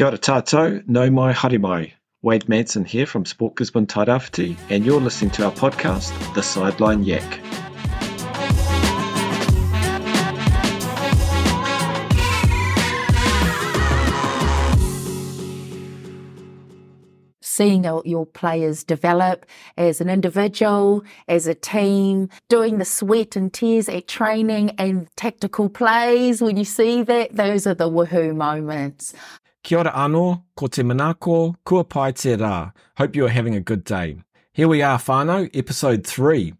Kia ora tātou, nau mai haere mai. Wade Manson here from Sport Gisborne Tairāwhiti, and you're listening to our podcast, The Sideline Yak. seeing your players develop as an individual, as a team, doing the sweat and tears at training and tactical plays. When you see that, those are the woohoo moments. Kia ora anō, ko te manako, kua pai te rā. Hope you are having a good day. Here we are, whānau, episode three.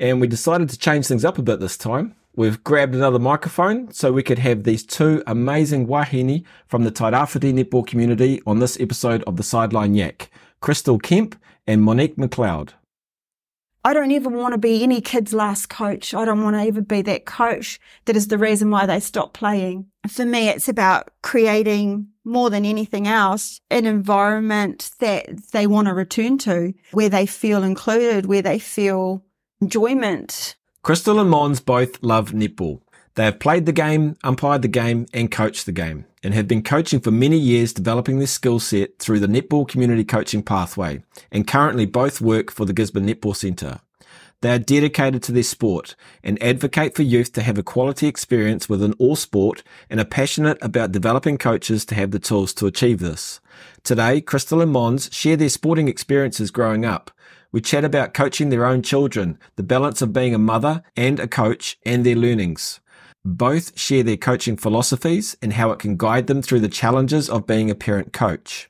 And we decided to change things up a bit this time. We've grabbed another microphone so we could have these two amazing wahine from the Tairāwhiti netball community on this episode of the Sideline Yak, Cristal Kemp and Monique McLeod. I don't ever want to be any kid's last coach. I don't want to ever be that coach that is the reason why they stop playing. For me, it's about creating more than anything else an environment that they want to return to, where they feel included, where they feel enjoyment. Cristal and Mons both love netball. They have played the game, umpired the game, and coached the game, and have been coaching for many years, developing their skill set through the netball community coaching pathway, and currently both work for the Gisborne Netball Centre. They are dedicated to their sport and advocate for youth to have a quality experience within all sport and are passionate about developing coaches to have the tools to achieve this. Today, Cristal and Mons share their sporting experiences growing up. We chat about coaching their own children, the balance of being a mother and a coach, and their learnings. Both share their coaching philosophies and how it can guide them through the challenges of being a parent coach.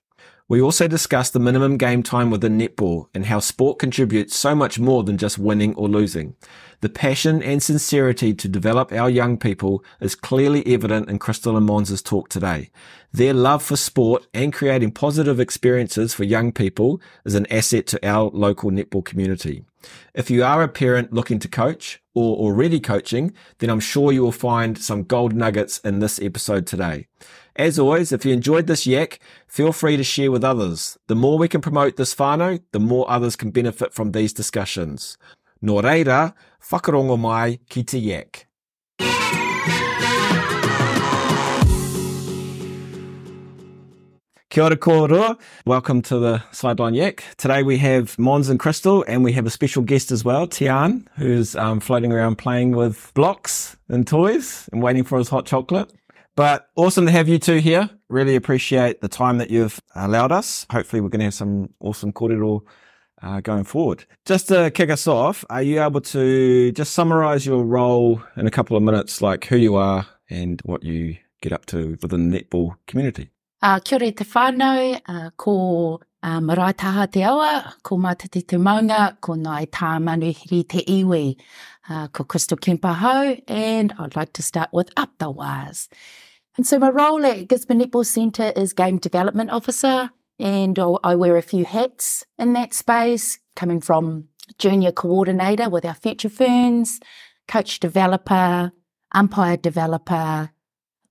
We also discuss the minimum game time within netball and how sport contributes so much more than just winning or losing. The passion and sincerity to develop our young people is clearly evident in Cristal and Mons' talk today. Their love for sport and creating positive experiences for young people is an asset to our local netball community. If you are a parent looking to coach or already coaching, then I'm sure you will find some gold nuggets in this episode today. As always, if you enjoyed this yak, feel free to share with others. The more we can promote this whānau, the more others can benefit from these discussions. Nō reira, whakarongo mai ki te yak. Kia ora kōrua. Welcome to the Sideline Yak. Today we have Mons and Cristal and we have a special guest as well, Tian, who's um, floating around playing with blocks and toys and waiting for his hot chocolate. But awesome to have you two here. Really appreciate the time that you've allowed us. Hopefully we're going to have some awesome kōrero uh, going forward. Just to kick us off, are you able to just summarize your role in a couple of minutes, like who you are and what you get up to within the netball community? Uh, kia ora te whānau, uh, ko uh, marae taha te awa, ko mātiti te maunga, ko nai tā manuhiri te iwi, uh, ko Cristal Kempahau, and I'd like to start with Aptawaz. And so my role at Gisborne Netball Centre is Game Development Officer, and I wear a few hats in that space, coming from junior coordinator with our future ferns, coach developer, umpire developer,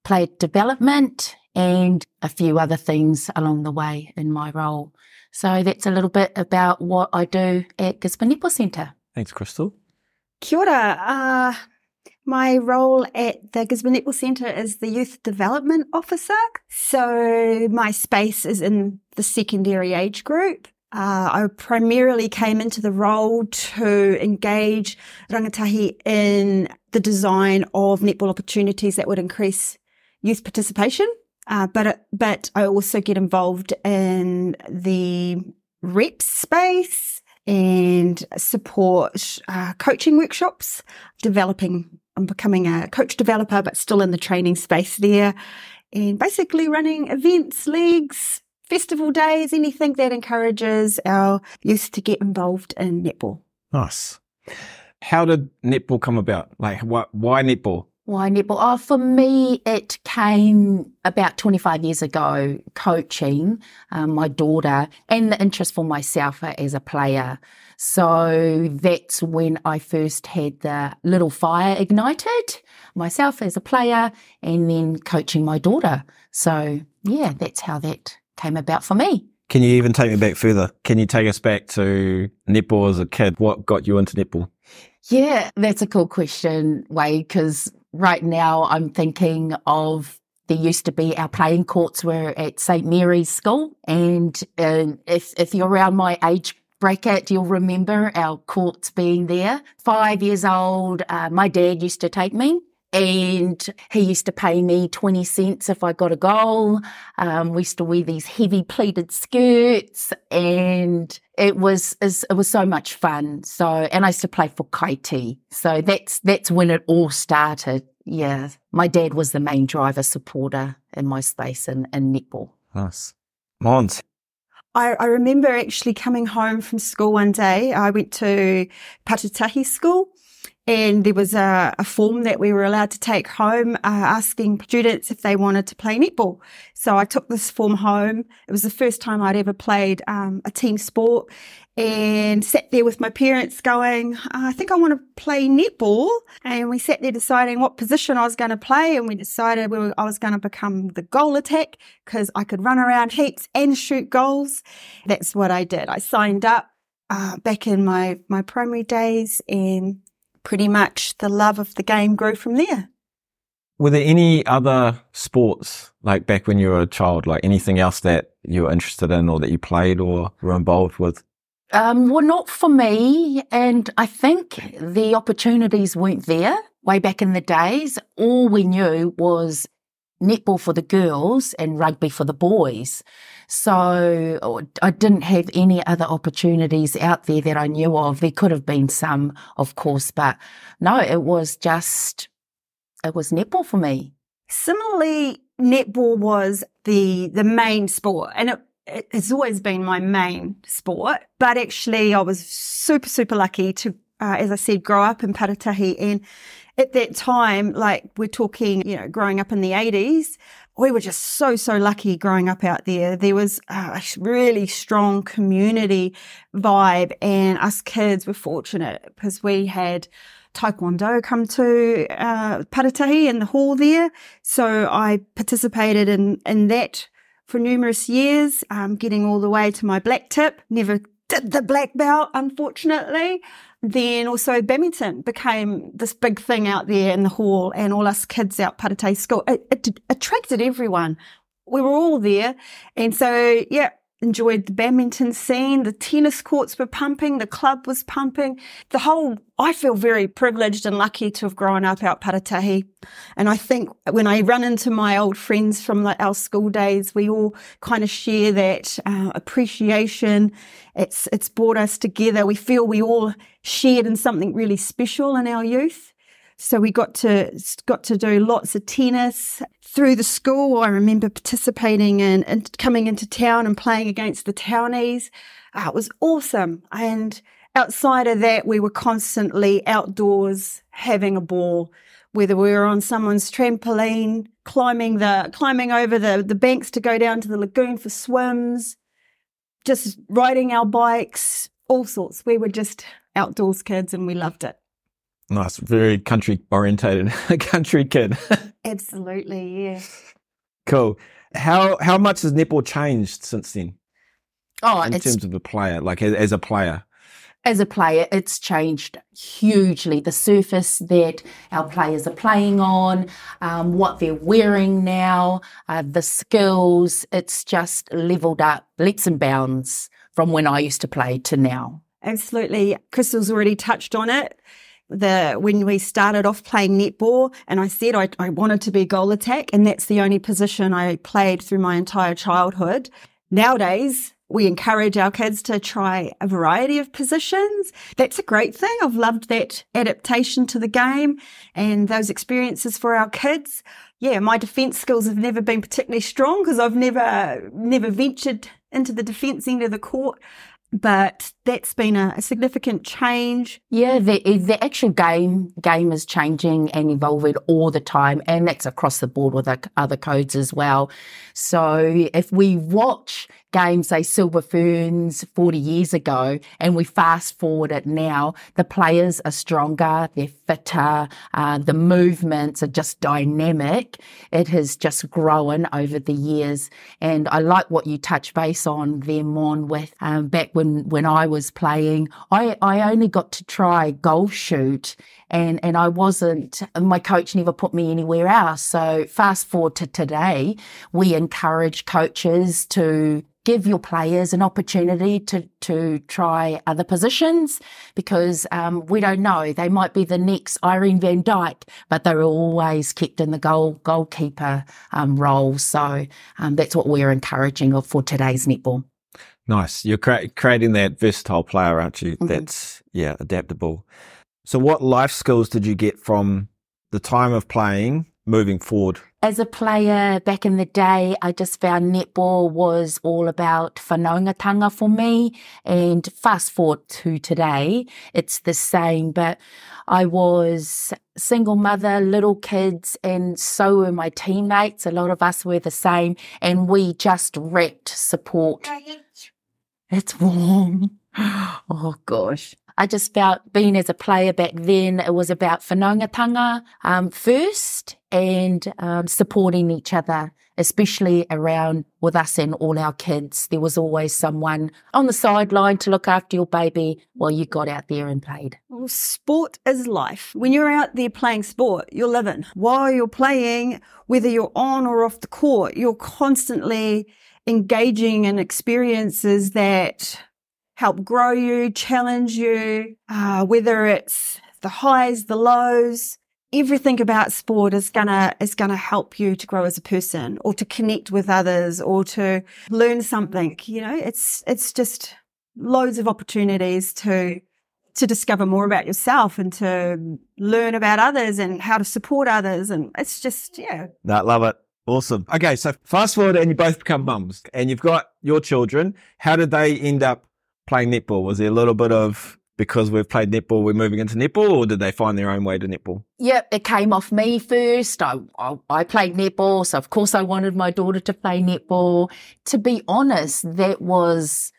player development, and a few other things along the way in my role. So that's a little bit about what I do at Gisborne Netball Centre. Thanks, Cristal. Kia ora. Uh, my role at the Gisborne Netball Centre is the Youth Development Officer. So my space is in the secondary age group. Uh, I primarily came into the role to engage rangatahi in the design of netball opportunities that would increase youth participation. Uh, but but I also get involved in the rep space and support uh, coaching workshops, developing I'm becoming a coach developer, but still in the training space there, and basically running events, leagues, festival days, anything that encourages our youth to get involved in netball. Nice. How did netball come about? Like, why, why netball? Why netball? Oh, for me, it came about 25 years ago, coaching um, my daughter and the interest for myself as a player. So that's when I first had the little fire ignited myself as a player and then coaching my daughter. So yeah, that's how that came about for me. Can you even take me back further? Can you take us back to netball as a kid? What got you into netball? Yeah, that's a cool question, Wade, because right now I'm thinking of there used to be our playing courts were at St Mary's School, and uh, if if you're around my age bracket, you'll remember our courts being there. Five years old, uh, my dad used to take me. And he used to pay me 20 cents if I got a goal. Um, we used to wear these heavy pleated skirts and it was, it was so much fun. So, and I used to play for Kaiti. So that's, that's when it all started. Yeah. My dad was the main driver supporter in my space in, in netball. Nice. Mons. I, I remember actually coming home from school one day. I went to Patutahi school and there was a, a, form that we were allowed to take home uh, asking students if they wanted to play netball. So I took this form home. It was the first time I'd ever played um, a team sport and sat there with my parents going, I think I want to play netball. And we sat there deciding what position I was going to play. And we decided we were, I was going to become the goal attack because I could run around heaps and shoot goals. That's what I did. I signed up uh, back in my, my primary days and pretty much the love of the game grew from there. Were there any other sports, like back when you were a child, like anything else that you were interested in or that you played or were involved with? Um, well, not for me. And I think the opportunities weren't there way back in the days. All we knew was netball for the girls and rugby for the boys. So oh, I didn't have any other opportunities out there that I knew of. There could have been some, of course, but no, it was just, it was netball for me. Similarly, netball was the, the main sport and it, it's always been my main sport, but actually I was super, super lucky to, uh, as I said, grow up in Patutahi and at that time, like we're talking, you know, growing up in the 80s, we were just so, so lucky growing up out there. There was a really strong community vibe and us kids were fortunate because we had Taekwondo come to uh, Patutahi in the hall there. So I participated in, in that for numerous years, um, getting all the way to my black tip. Never did the black belt, unfortunately. Then also badminton became this big thing out there in the hall and all us kids out Patutahi school. It, it attracted everyone. We were all there. And so, yeah, enjoyed the badminton scene. The tennis courts were pumping. The club was pumping. The whole, I feel very privileged and lucky to have grown up out Patutahi. And I think when I run into my old friends from like our school days, we all kind of share that uh, appreciation. It's, it's brought us together. We feel we all shared in something really special in our youth. So we got to got to do lots of tennis through the school. I remember participating in and coming into town and playing against the townies. Uh, it was awesome. And outside of that, we were constantly outdoors having a ball. Whether we were on someone's trampoline, climbing the climbing over the, the banks to go down to the lagoon for swims, just riding our bikes, all sorts. We were just outdoors kids and we loved it. Nice, very country orientated country kid. Absolutely, yeah. Cool. How how much has netball changed since then? Oh, in terms of a player, like as, as a player. As a player, it's changed hugely. The surface that our players are playing on, um, what they're wearing now, uh, the skills, it's just leveled up leaps and bounds from when I used to play to now. Absolutely. Cristal's already touched on it the when we started off playing netball and I said I, I wanted to be goal attack and that's the only position I played through my entire childhood. Nowadays, we encourage our kids to try a variety of positions. That's a great thing. I've loved that adaptation to the game and those experiences for our kids. Yeah, my defense skills have never been particularly strong because I've never, never ventured into the defense end of the court but that's been a, a, significant change. Yeah, the, the actual game game is changing and evolving all the time, and that's across the board with other codes as well. So if we watch games, say Silver Ferns 40 years ago, and we fast forward it now, the players are stronger, they're fitter, uh, the movements are just dynamic. It has just grown over the years. And I like what you touch base on there, Mon, with um, back when, when I was playing, I, I only got to try goal shoot and and I wasn't my coach never put me anywhere else. So fast forward to today we encourage coaches to give your players an opportunity to to try other positions because um, we don't know. They might be the next Irene van Dyk but they're always kept in the goal goalkeeper um, role. So um, that's what we're encouraging for today's netball nice you're cre- creating that versatile player aren't you mm-hmm. that's yeah adaptable so, what life skills did you get from the time of playing moving forward? As a player back in the day, I just found netball was all about whanaungatanga for me. And fast forward to today, it's the same. But I was single mother, little kids, and so were my teammates. A lot of us were the same. And we just wrapped support. It's warm. Oh gosh. I just felt being as a player back then, it was about whanaungatanga um, first and um, supporting each other, especially around with us and all our kids. There was always someone on the sideline to look after your baby while you got out there and played. Well, sport is life. When you're out there playing sport, you're living. While you're playing, whether you're on or off the court, you're constantly engaging in experiences that help grow you, challenge you, uh, whether it's the highs, the lows. Everything about sport is gonna is gonna help you to grow as a person, or to connect with others, or to learn something. You know, it's it's just loads of opportunities to to discover more about yourself and to learn about others and how to support others. And it's just, yeah. I love it. Awesome. Okay, so fast forward and you both become mums and you've got your children. How did they end up playing netball? Was there a little bit of because we've played netball, we're moving into netball, or did they find their own way to netball? Yep, it came off me first. I, I, I played netball, so of course I wanted my daughter to play netball. To be honest, that was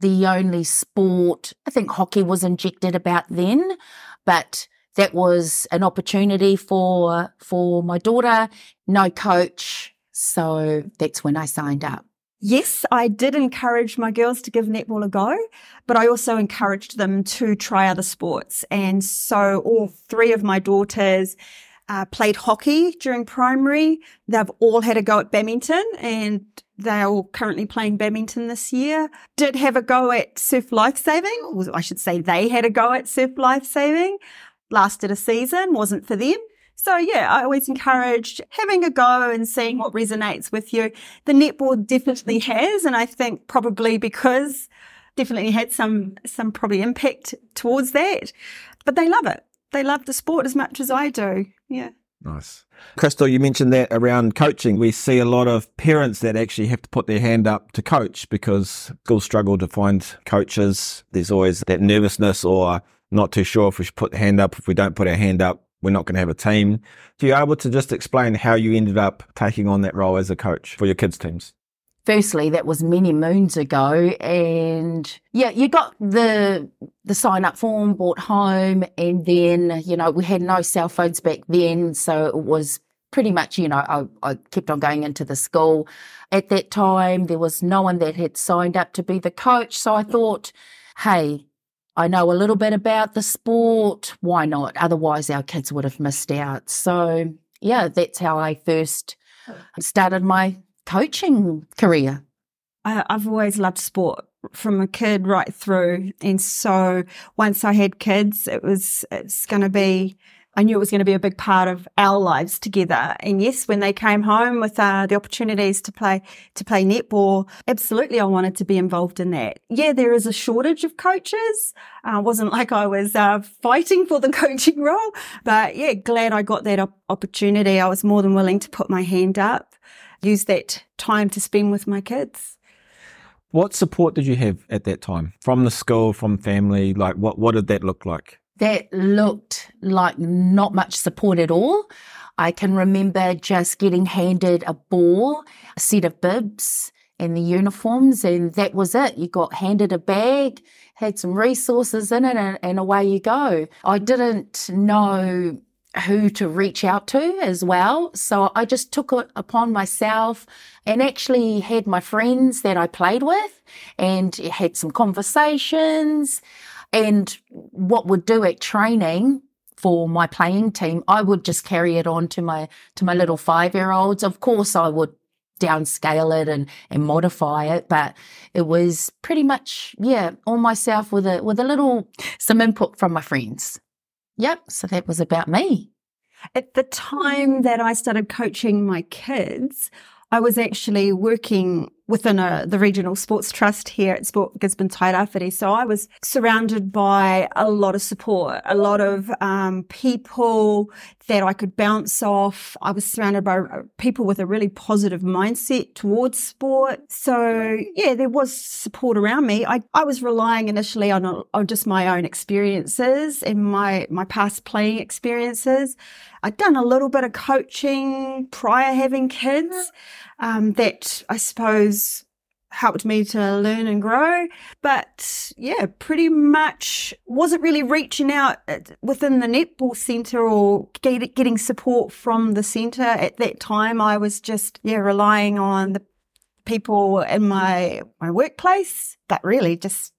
the only sport. I think hockey was injected about then, but that was an opportunity for for my daughter. No coach, so that's when I signed up. Yes, I did encourage my girls to give netball a go, but I also encouraged them to try other sports. And so all three of my daughters uh, played hockey during primary. They've all had a go at badminton and they're all currently playing badminton this year. Did have a go at surf lifesaving, or I should say they had a go at surf lifesaving. Lasted a season, wasn't for them. So yeah, I always mm-hmm. encourage having a go and seeing what resonates with you. The netball definitely mm-hmm. has, and I think probably because definitely had some some probably impact towards that. But they love it. They love the sport as much as I do. Yeah. Nice. Cristal, you mentioned that around coaching. We see a lot of parents that actually have to put their hand up to coach because schools struggle to find coaches. There's always that nervousness or not too sure if we should put the hand up. If we don't put our hand up, we're not going to have a team. Are you able to just explain how you ended up taking on that role as a coach for your kids' teams? Firstly, that was many moons ago, and yeah, you got the the sign up form brought home, and then you know we had no cell phones back then, so it was pretty much you know I, I kept on going into the school. At that time, there was no one that had signed up to be the coach, so I thought, hey, I know a little bit about the sport. Why not? Otherwise, our kids would have missed out. So, yeah, that's how I first started my coaching career. I, I've always loved sport from a kid right through. And so once I had kids, it was, it's going to be I knew it was going to be a big part of our lives together. And yes, when they came home with uh, the opportunities to play to play netball, absolutely, I wanted to be involved in that. Yeah, there is a shortage of coaches. Uh, wasn't like I was uh, fighting for the coaching role, but yeah, glad I got that op- opportunity. I was more than willing to put my hand up, use that time to spend with my kids. What support did you have at that time from the school, from family? Like, what what did that look like? That looked like not much support at all. I can remember just getting handed a ball, a set of bibs, and the uniforms, and that was it. You got handed a bag, had some resources in it, and, and away you go. I didn't know who to reach out to as well. So I just took it upon myself and actually had my friends that I played with and had some conversations. And what would do at training for my playing team, I would just carry it on to my to my little five year olds. Of course, I would downscale it and and modify it, but it was pretty much yeah all myself with a with a little some input from my friends. Yep. So that was about me. At the time that I started coaching my kids, I was actually working within a, the regional sports trust here at Sport Gisborne Tairāwhiti. So I was surrounded by a lot of support, a lot of um, people that I could bounce off. I was surrounded by uh, people with a really positive mindset towards sport. So yeah, there was support around me. I, I was relying initially on, on just my own experiences and my, my past playing experiences. I'd done a little bit of coaching prior having kids um, that I suppose helped me to learn and grow. But yeah, pretty much wasn't really reaching out uh, within the netball centre or get, getting support from the centre at that time. I was just yeah relying on the people in my my workplace, but really just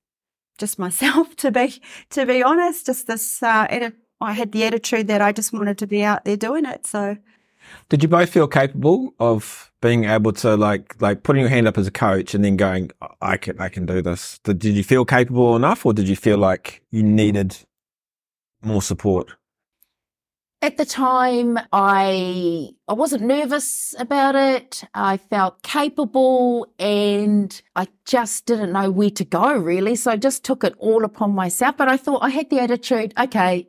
just myself to be to be honest. Just this, uh, I had the attitude that I just wanted to be out there doing it. So did you both feel capable of being able to like like putting your hand up as a coach and then going, I can I can do this? Did, you feel capable enough, or did you feel like you needed more support? At the time, I I wasn't nervous about it. I felt capable, and I just didn't know where to go really. So I just took it all upon myself. But I thought I had the attitude, okay,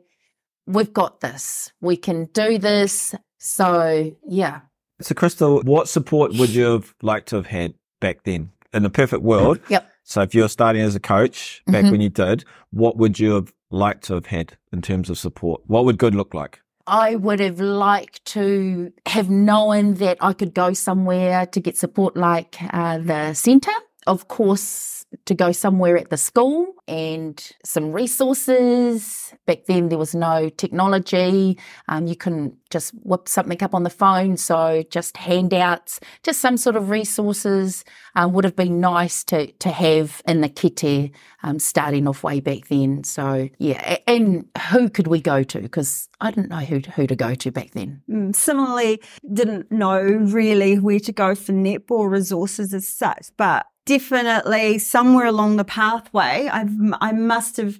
we've got this. We can do this. So, yeah. So, Cristal, what support would you have liked to have had back then in the perfect world? Yep. So, if you're starting as a coach back mm-hmm. when you did, what would you have liked to have had in terms of support? What would good look like? I would have liked to have known that I could go somewhere to get support like uh, the centre. Of course, to go somewhere at the school and some resources. Back then, there was no technology. Um, you couldn't just whip something up on the phone. So, just handouts, just some sort of resources um, would have been nice to, to have in the kete um, starting off way back then. So, yeah. And who could we go to? Because I didn't know who, who to go to back then. Mm, similarly, didn't know really where to go for netball resources as such. But definitely somewhere along the pathway, I've, I must have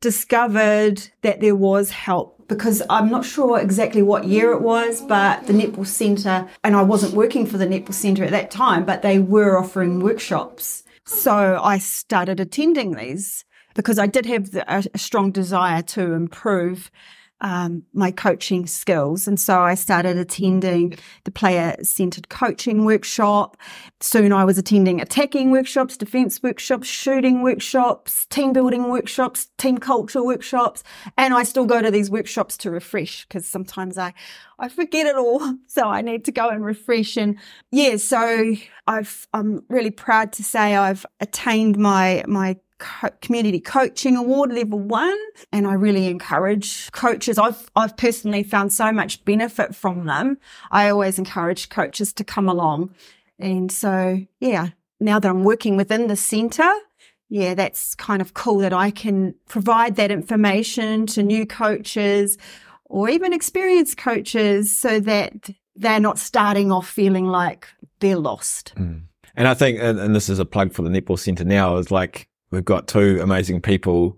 discovered that there was help because I'm not sure exactly what year it was, but the Netball Centre, and I wasn't working for the Netball Centre at that time, but they were offering workshops. So I started attending these because I did have the, a, a strong desire to improve um, my coaching skills. And so I started attending the player centered coaching workshop. Soon I was attending attacking workshops, defense workshops, shooting workshops, team building workshops, team culture workshops. And I still go to these workshops to refresh because sometimes I, I forget it all. So I need to go and refresh. And yeah, so I've, I'm really proud to say I've attained my, my Co- community coaching award level one and i really encourage coaches. I've i've personally found so much benefit from them. I always encourage coaches to come along. And so yeah now that i'm working within the center yeah that's kind of cool that i can provide that information to new coaches or even experienced coaches so that they're not starting off feeling like they're lost. Mm. and i think and this is a plug for the netball center now is like we've got two amazing people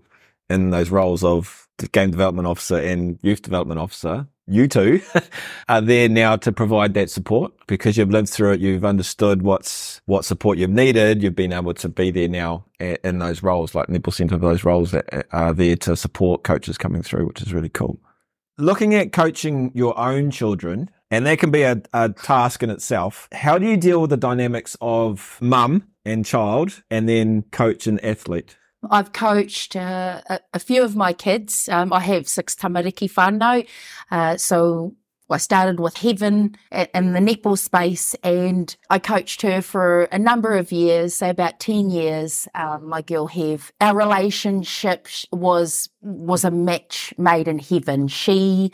in those roles of the game development officer and youth development officer. You two are there now to provide that support because you've lived through it. You've understood what's, what support you've needed. You've been able to be there now in those roles, like Netball Centre, those roles that uh, are there to support coaches coming through, which is really cool. Looking at coaching your own children, and that can be a, a task in itself. How do you deal with the dynamics of mum and child and then coach and athlete? I've coached uh, a, a, few of my kids. Um, I have six tamariki whānau. Uh, so I started with Heaven in the netball space and I coached her for a number of years, say about 10 years, um, my girl Hev. Our relationship was, was a match made in heaven. She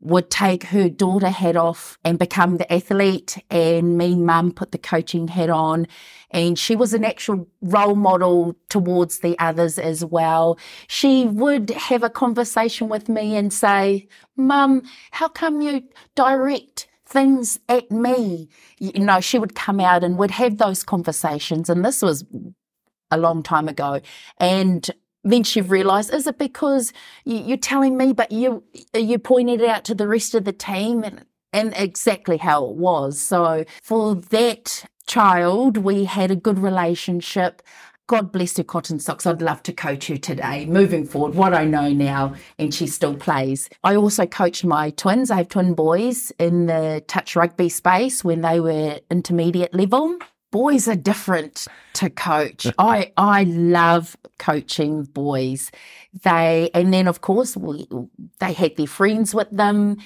would take her daughter hat off and become the athlete and me mum put the coaching hat on. And she was an actual role model towards the others as well. She would have a conversation with me and say mum how come you direct things at me? You know she would come out and would have those conversations and this was a long time ago. And then she realised, is it because you, are telling me, but you you pointed it out to the rest of the team, and and exactly how it was. So for that child, we had a good relationship. God bless her cotton socks. I'd love to coach her today. Moving forward, what I know now, and she still plays. I also coached my twins. I have twin boys in the touch rugby space when they were intermediate level boys are different to coach. I I love coaching boys. They and then of course we, they had their friends with them,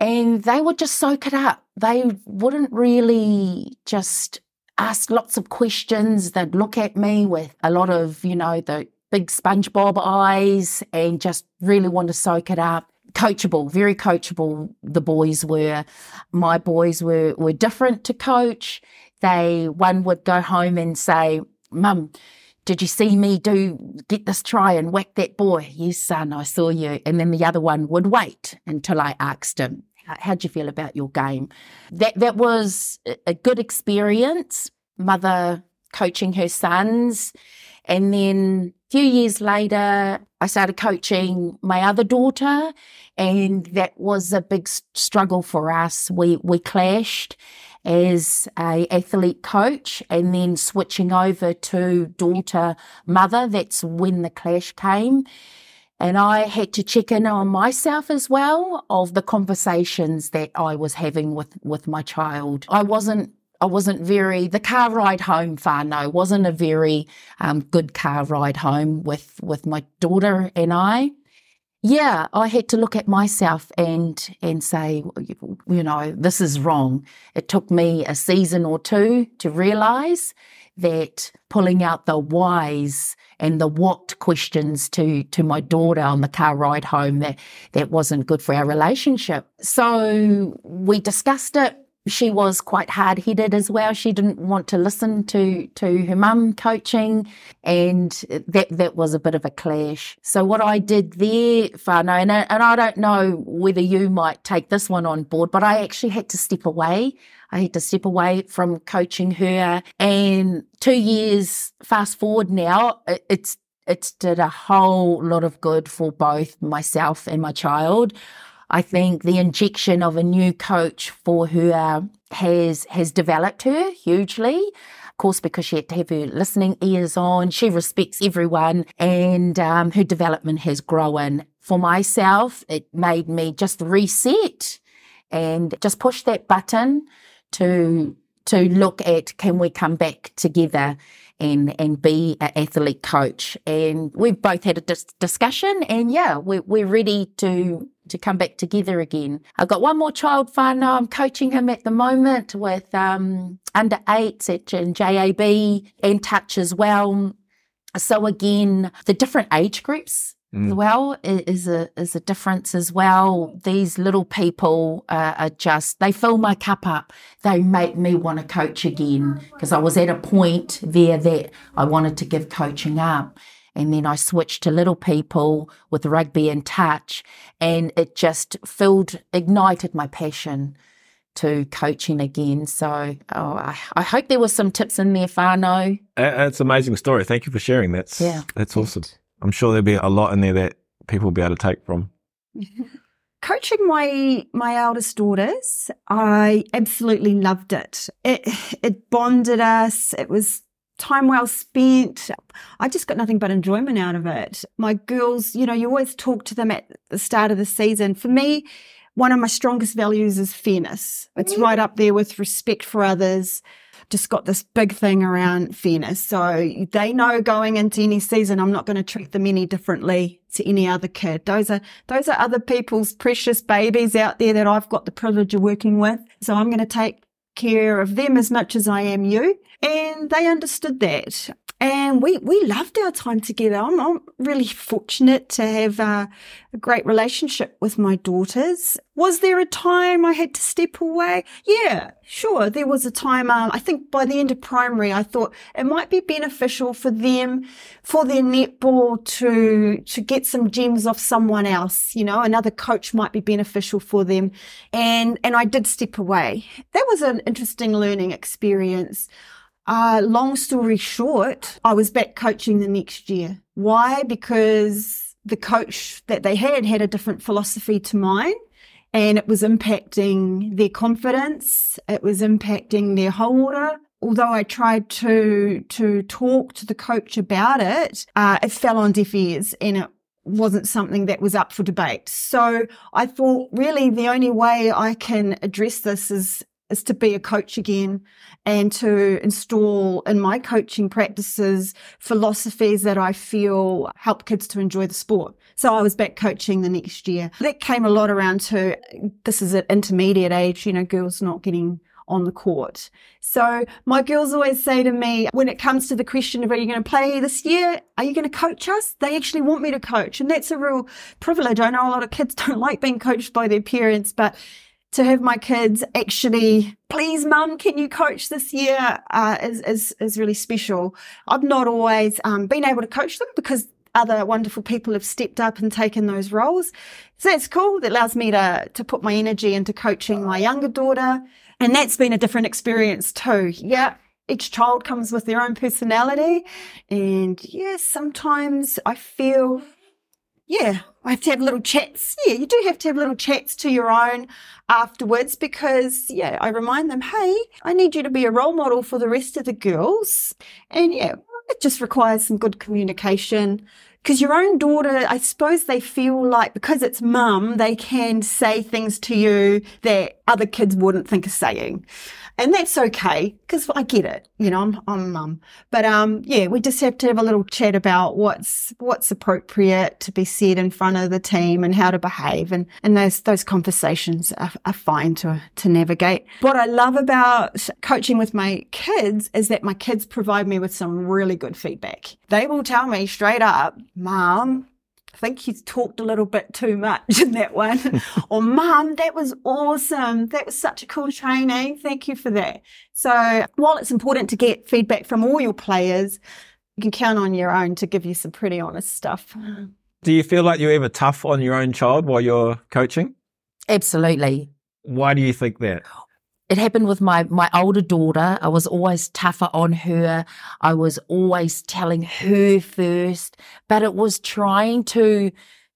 and they would just soak it up. They wouldn't really just ask lots of questions. They'd look at me with a lot of you know the big SpongeBob eyes and just really want to soak it up coachable, very coachable. The boys were, my boys were were different to coach they one would go home and say, Mum, did you see me do get this try and whack that boy? Yes, son, I saw you. And then the other one would wait until I asked him, How'd you feel about your game? That that was a good experience. Mother coaching her sons. And then a few years later, I started coaching my other daughter, and that was a big struggle for us. We we clashed, as a athlete coach and then switching over to daughter mother. That's when the clash came. And I had to check in on myself as well of the conversations that I was having with, with my child. I wasn't I wasn't very the car ride home far no wasn't a very um, good car ride home with with my daughter and I yeah, I had to look at myself and and say, you know, this is wrong. It took me a season or two to realize that pulling out the whys and the what questions to to my daughter on the car ride home that that wasn't good for our relationship. So we discussed it she was quite hard headed as well. She didn't want to listen to to her mum coaching, and that that was a bit of a clash. So what I did there, whānau, and I, and I don't know whether you might take this one on board, but I actually had to step away. I had to step away from coaching her, and two years fast forward now, it's it's did a whole lot of good for both myself and my child. I think the injection of a new coach for her has has developed her hugely. Of course, because she had to have her listening ears on, she respects everyone, and um, her development has grown. For myself, it made me just reset and just push that button to to look at can we come back together and and be an athlete coach. And we've both had a dis- discussion, and yeah, we're we're ready to to come back together again. I've got one more child fun. I'm coaching him at the moment with um, under eights at in JAB and touch as well. So again, the different age groups mm. well is a is a difference as well. These little people uh, are just they fill my cup up. They make me want to coach again because I was at a point there that I wanted to give coaching up. And then I switched to little people with rugby and touch, and it just filled, ignited my passion to coaching again. So oh, I, I, hope there was some tips in there, whānau. It's an amazing story. Thank you for sharing. That's yeah, that's awesome. I'm sure there'll be a lot in there that people will be able to take from. Coaching my my eldest daughters, I absolutely loved it. It it bonded us. It was time well spent. I just got nothing but enjoyment out of it. My girls, you know, you always talk to them at the start of the season. For me, one of my strongest values is fairness. It's mm. right up there with respect for others, just got this big thing around fairness. So they know going into any season, I'm not going to treat them any differently to any other kid. Those are, those are other people's precious babies out there that I've got the privilege of working with. So I'm going to take care of them as much as I am you. And they understood that and we we loved our time together. I'm, I'm really fortunate to have a great relationship with my daughters. Was there a time I had to step away? Yeah, sure. There was a time. Um, I think by the end of primary, I thought it might be beneficial for them, for their netball to to get some gems off someone else. You know, another coach might be beneficial for them, and and I did step away. That was an interesting learning experience. Uh, long story short, I was back coaching the next year. Why? Because the coach that they had had a different philosophy to mine and it was impacting their confidence. It was impacting their whole order. Although I tried to, to talk to the coach about it, uh, it fell on deaf ears and it wasn't something that was up for debate. So I thought really the only way I can address this is is to be a coach again and to install in my coaching practices philosophies that I feel help kids to enjoy the sport. So I was back coaching the next year. That came a lot around to this is at intermediate age, you know, girls not getting on the court. So my girls always say to me, when it comes to the question of are you going to play this year? Are you going to coach us? They actually want me to coach. And that's a real privilege. I know a lot of kids don't like being coached by their parents, but to have my kids actually, please, mum, can you coach this year? Uh, is, is, is really special. I've not always um, been able to coach them because other wonderful people have stepped up and taken those roles. So that's cool. That allows me to, to put my energy into coaching my younger daughter. And that's been a different experience too. Yeah. Each child comes with their own personality. And yes, yeah, sometimes I feel yeah, I have to have little chats. Yeah, you do have to have little chats to your own afterwards because, yeah, I remind them, hey, I need you to be a role model for the rest of the girls. And yeah, it just requires some good communication. Because your own daughter, I suppose they feel like because it's mum, they can say things to you that other kids wouldn't think of saying and that's okay because I get it. You know, I'm I'm mum, but um, yeah, we just have to have a little chat about what's what's appropriate to be said in front of the team and how to behave, and and those those conversations are, are fine to to navigate. What I love about coaching with my kids is that my kids provide me with some really good feedback. They will tell me straight up, "Mom, I think he's talked a little bit too much in that one. or, Mom, that was awesome. That was such a cool training. Thank you for that. So, while it's important to get feedback from all your players, you can count on your own to give you some pretty honest stuff. Do you feel like you're ever tough on your own child while you're coaching? Absolutely. Why do you think that? It happened with my my older daughter. I was always tougher on her. I was always telling her first, but it was trying to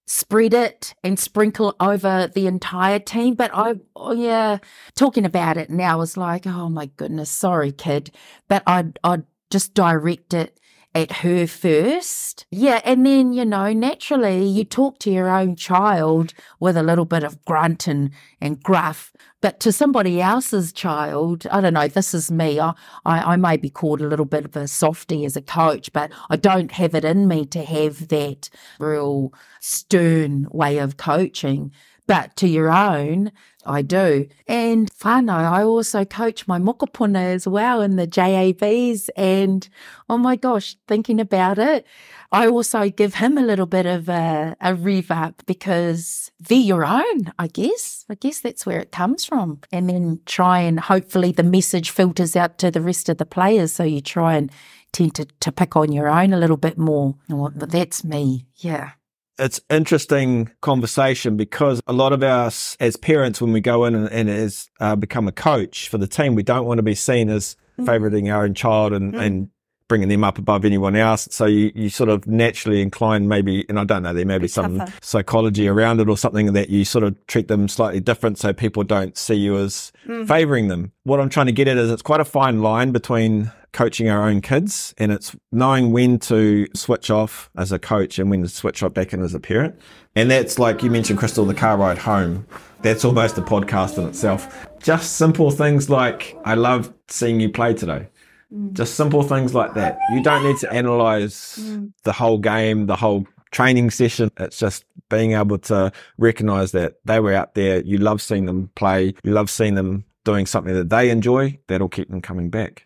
spread it and sprinkle over the entire team. But I, oh yeah, talking about it now is like, oh my goodness, sorry, kid. But I'd, I'd just direct it at her first. Yeah. And then, you know, naturally you talk to your own child with a little bit of grunt and, and gruff, but to somebody else's child, I don't know, this is me. I, I, I may be called a little bit of a softy as a coach, but I don't have it in me to have that real stern way of coaching. But to your own, I do. And whānau, I also coach my mokopuna as well in the JABs. And oh my gosh, thinking about it, I also give him a little bit of a, a rev because they're your own, I guess. I guess that's where it comes from. And then try and hopefully the message filters out to the rest of the players. So you try and tend to, to pick on your own a little bit more. Well, that's me. Yeah it's interesting conversation because a lot of us as parents, when we go in and, and as uh, become a coach for the team, we don't want to be seen as mm. favoriting our own child and, mm. and bringing them up above anyone else. So you, you sort of naturally incline maybe, and I don't know, there may be some tougher. psychology around it or something that you sort of treat them slightly different so people don't see you as mm. favoring them. What I'm trying to get at is it's quite a fine line between coaching our own kids and it's knowing when to switch off as a coach and when to switch off back in as a parent. And that's like you mentioned, Cristal, the car ride home. That's almost a podcast in itself. Just simple things like, I love seeing you play today. Mm. Just simple things like that. You don't need to analyze mm. the whole game, the whole training session. It's just being able to recognize that they were out there. You love seeing them play. You love seeing them doing something that they enjoy. That'll keep them coming back.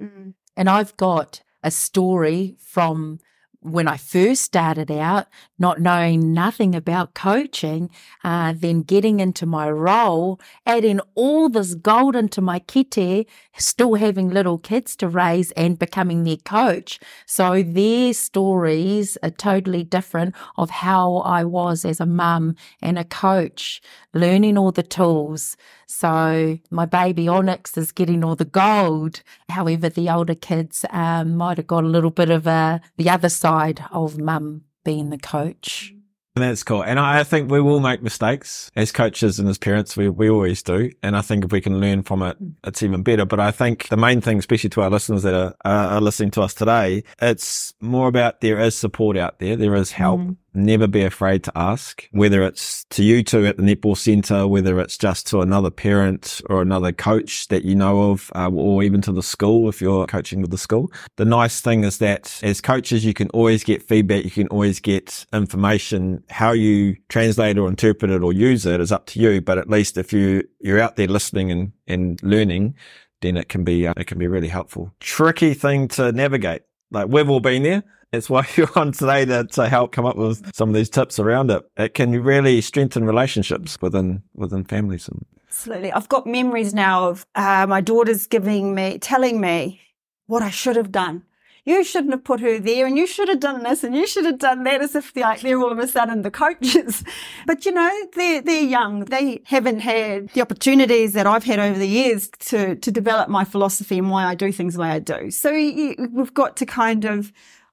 Mm. And I've got a story from when I first started out, not knowing nothing about coaching, uh, then getting into my role, adding all this gold into my kete, still having little kids to raise and becoming their coach. So their stories are totally different of how I was as a mum and a coach, learning all the tools. So my baby Onyx is getting all the gold. However, the older kids um, might have got a little bit of a, the other side of mum being the coach. And that's cool. And I think we will make mistakes as coaches and as parents. We, we always do. And I think if we can learn from it, it's even better. But I think the main thing, especially to our listeners that are, are listening to us today, it's more about there is support out there. There is help. Mm. Never be afraid to ask, whether it's to you two at the netball centre, whether it's just to another parent or another coach that you know of, uh, or even to the school if you're coaching with the school. The nice thing is that as coaches, you can always get feedback. You can always get information. How you translate or interpret it or use it is up to you. But at least if you, you're out there listening and, and learning, then it can be, uh, it can be really helpful. Tricky thing to navigate. Like we've all been there. That's why you're on today to, to help come up with some of these tips around it. It can really strengthen relationships within within families. And Absolutely. I've got memories now of uh, my daughter's giving me, telling me what I should have done. You shouldn't have put her there, and you should have done this, and you should have done that, as if they're, they're all of a sudden the coaches. But you know, they're they're young. They haven't had the opportunities that I've had over the years to to develop my philosophy and why I do things the way I do. So you, we've got to kind of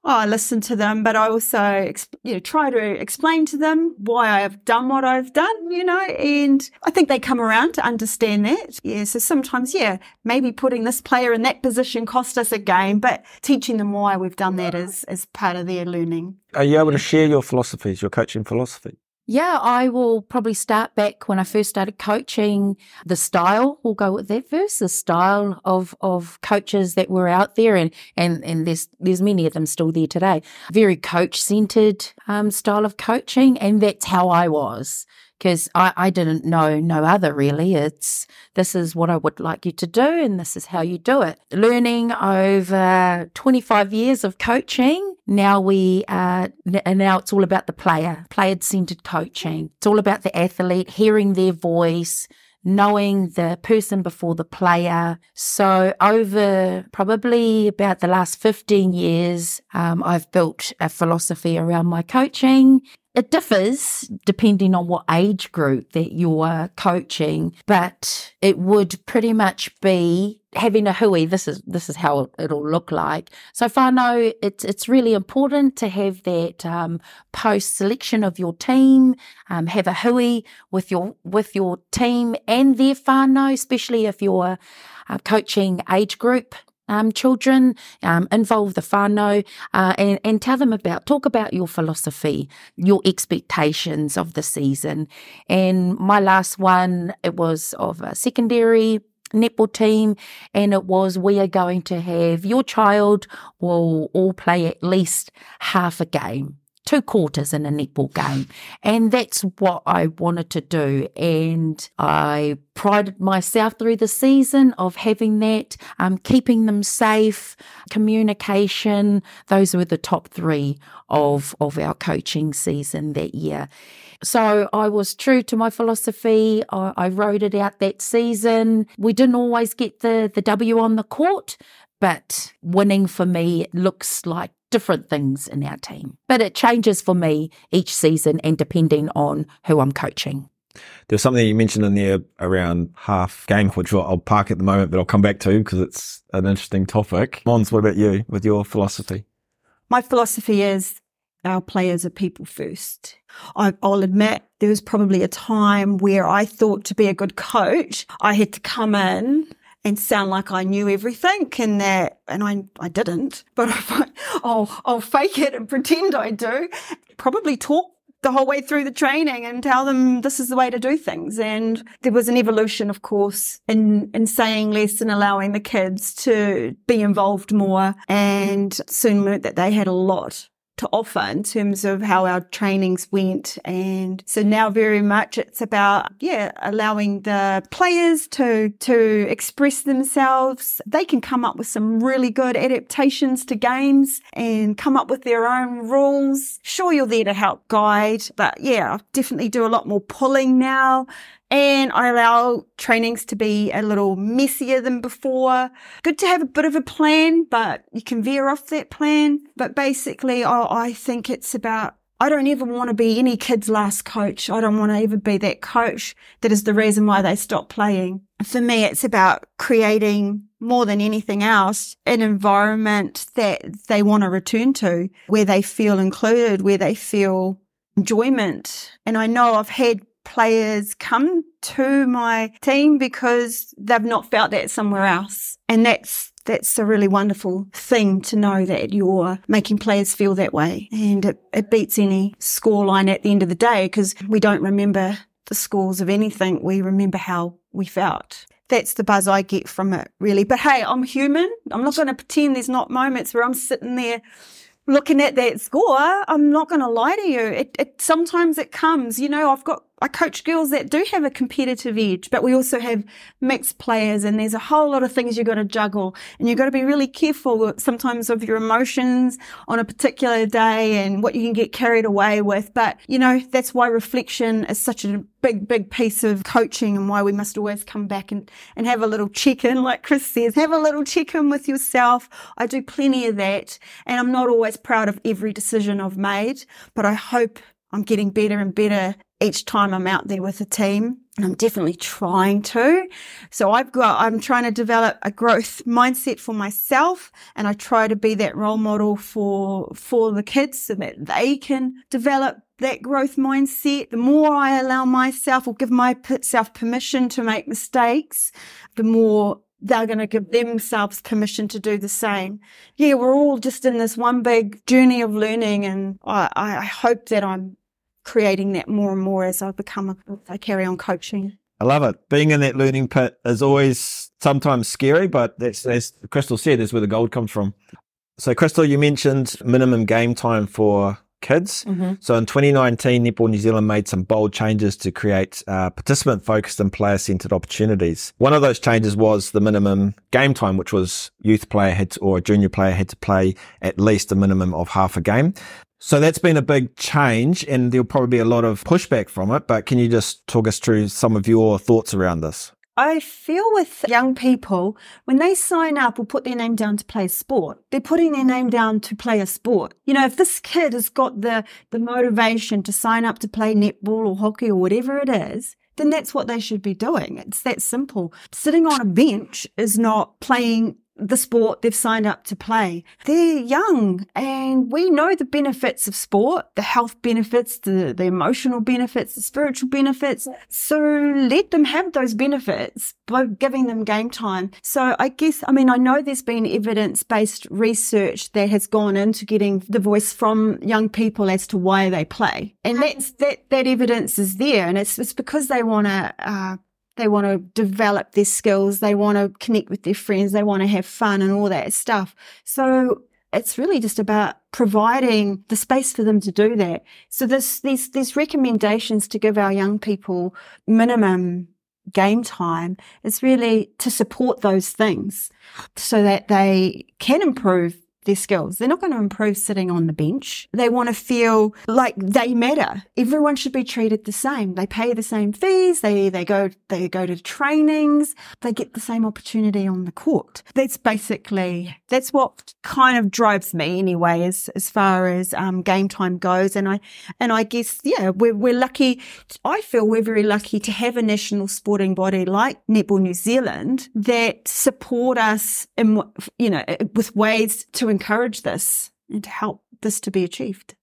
Oh, I listen to them, but I also, you know, try to explain to them why I have done what I've done, you know, and I think they come around to understand that. Yeah. So sometimes, yeah, maybe putting this player in that position cost us a game, but teaching them why we've done that is, is part of their learning. are you able to share your philosophies, your coaching philosophy? Yeah, I will probably start back when I first started coaching. The style, we'll go with that first. The style of of coaches that were out there, and and and there's there's many of them still there today. Very coach centered um, style of coaching, and that's how I was because I, I didn't know no other really. It's this is what I would like you to do, and this is how you do it. Learning over 25 years of coaching, now we uh, and now it's all about the player, player centered coaching. It's all about the athlete, hearing their voice, knowing the person before the player. So over probably about the last 15 years, um, I've built a philosophy around my coaching. It differs depending on what age group that you're coaching, but it would pretty much be having a hui. This is this is how it'll look like. So whānau, it's it's really important to have that um, post selection of your team, um, have a hui with your with your team and their whānau, especially if you're uh, coaching age group um, children, um, involve the whānau, uh, and, and tell them about, talk about your philosophy, your expectations of the season. And my last one, it was of a secondary netball team, and it was we are going to have your child will all play at least half a game two quarters in a netball game. And that's what I wanted to do. And I prided myself through the season of having that, um, keeping them safe, communication. Those were the top three of, of our coaching season that year. So I was true to my philosophy. I, I wrote it out that season. We didn't always get the, the W on the court, but winning for me looks like different things in our team. But it changes for me each season and depending on who I'm coaching. There's something you mentioned in there around half game, which I'll park at the moment, but I'll come back to because it's an interesting topic. Mons, what about you with your philosophy? My philosophy is our players are people first. I'll admit there was probably a time where I thought to be a good coach, I had to come in and sound like I knew everything and that, and I, I didn't, but I'll, I'll fake it and pretend I do. Probably talk the whole way through the training and tell them this is the way to do things. And there was an evolution, of course, in, in saying less and allowing the kids to be involved more and soon learnt that they had a lot to offer in terms of how our trainings went. And so now very much it's about, yeah, allowing the players to, to express themselves. They can come up with some really good adaptations to games and come up with their own rules. Sure, you're there to help guide, but yeah, definitely do a lot more pulling now and I allow trainings to be a little messier than before. Good to have a bit of a plan, but you can veer off that plan. But basically, I, I think it's about I don't ever want to be any kid's last coach. I don't want to ever be that coach that is the reason why they stop playing. For me, it's about creating more than anything else an environment that they want to return to, where they feel included, where they feel enjoyment. And I know I've had players come to my team because they've not felt that somewhere else. And that's that's a really wonderful thing to know that you're making players feel that way. And it, it beats any scoreline at the end of the day because we don't remember the scores of anything. We remember how we felt. That's the buzz I get from it, really. But hey, I'm human. I'm not going to pretend there's not moments where I'm sitting there looking at that score. I'm not going to lie to you. It, it sometimes it comes. You know, I've got I coach girls that do have a competitive edge, but we also have mixed players and there's a whole lot of things you've got to juggle and you've got to be really careful sometimes of your emotions on a particular day and what you can get carried away with. But, you know, that's why reflection is such a big, big piece of coaching and why we must always come back and, and have a little check in, like Chris says, have a little check in with yourself. I do plenty of that and I'm not always proud of every decision I've made, but I hope I'm getting better and better each time I'm out there with a team. And I'm definitely trying to. So I've got, I'm trying to develop a growth mindset for myself. And I try to be that role model for, for the kids so that they can develop that growth mindset. The more I allow myself or give myself permission to make mistakes, the more they're going to give themselves permission to do the same. Yeah, we're all just in this one big journey of learning, and I, I hope that I'm creating that more and more as I become a, I carry on coaching. I love it. Being in that learning pit is always sometimes scary, but that's as Cristal said, is where the gold comes from. So, Cristal, you mentioned minimum game time for kids. Mm-hmm. So in 2019, Netball New Zealand made some bold changes to create uh, participant focused and player centered opportunities. One of those changes was the minimum game time, which was youth player had to, or a junior player had to play at least a minimum of half a game. So that's been a big change and there'll probably be a lot of pushback from it, but can you just talk us through some of your thoughts around this? I feel with young people, when they sign up or put their name down to play a sport, they're putting their name down to play a sport. You know, if this kid has got the, the motivation to sign up to play netball or hockey or whatever it is, then that's what they should be doing. It's that simple. Sitting on a bench is not playing the sport they've signed up to play. They're young and we know the benefits of sport, the health benefits, the, the emotional benefits, the spiritual benefits. So let them have those benefits by giving them game time. So I guess, I mean, I know there's been evidence based research that has gone into getting the voice from young people as to why they play. And that's, that, that evidence is there. And it's, it's because they want to, uh, they want to develop their skills. They want to connect with their friends. They want to have fun and all that stuff. So it's really just about providing the space for them to do that. So this, these, these recommendations to give our young people minimum game time is really to support those things so that they can improve their skills. They're not going to improve sitting on the bench. They want to feel like they matter. Everyone should be treated the same. They pay the same fees. They, they go, they go to trainings. They get the same opportunity on the court. That's basically, that's what kind of drives me anyway, as, as far as, um, game time goes. And I, and I guess, yeah, we're, we're lucky. I feel we're very lucky to have a national sporting body like Netball New Zealand that support us in, you know, with ways to encourage this and to help this to be achieved.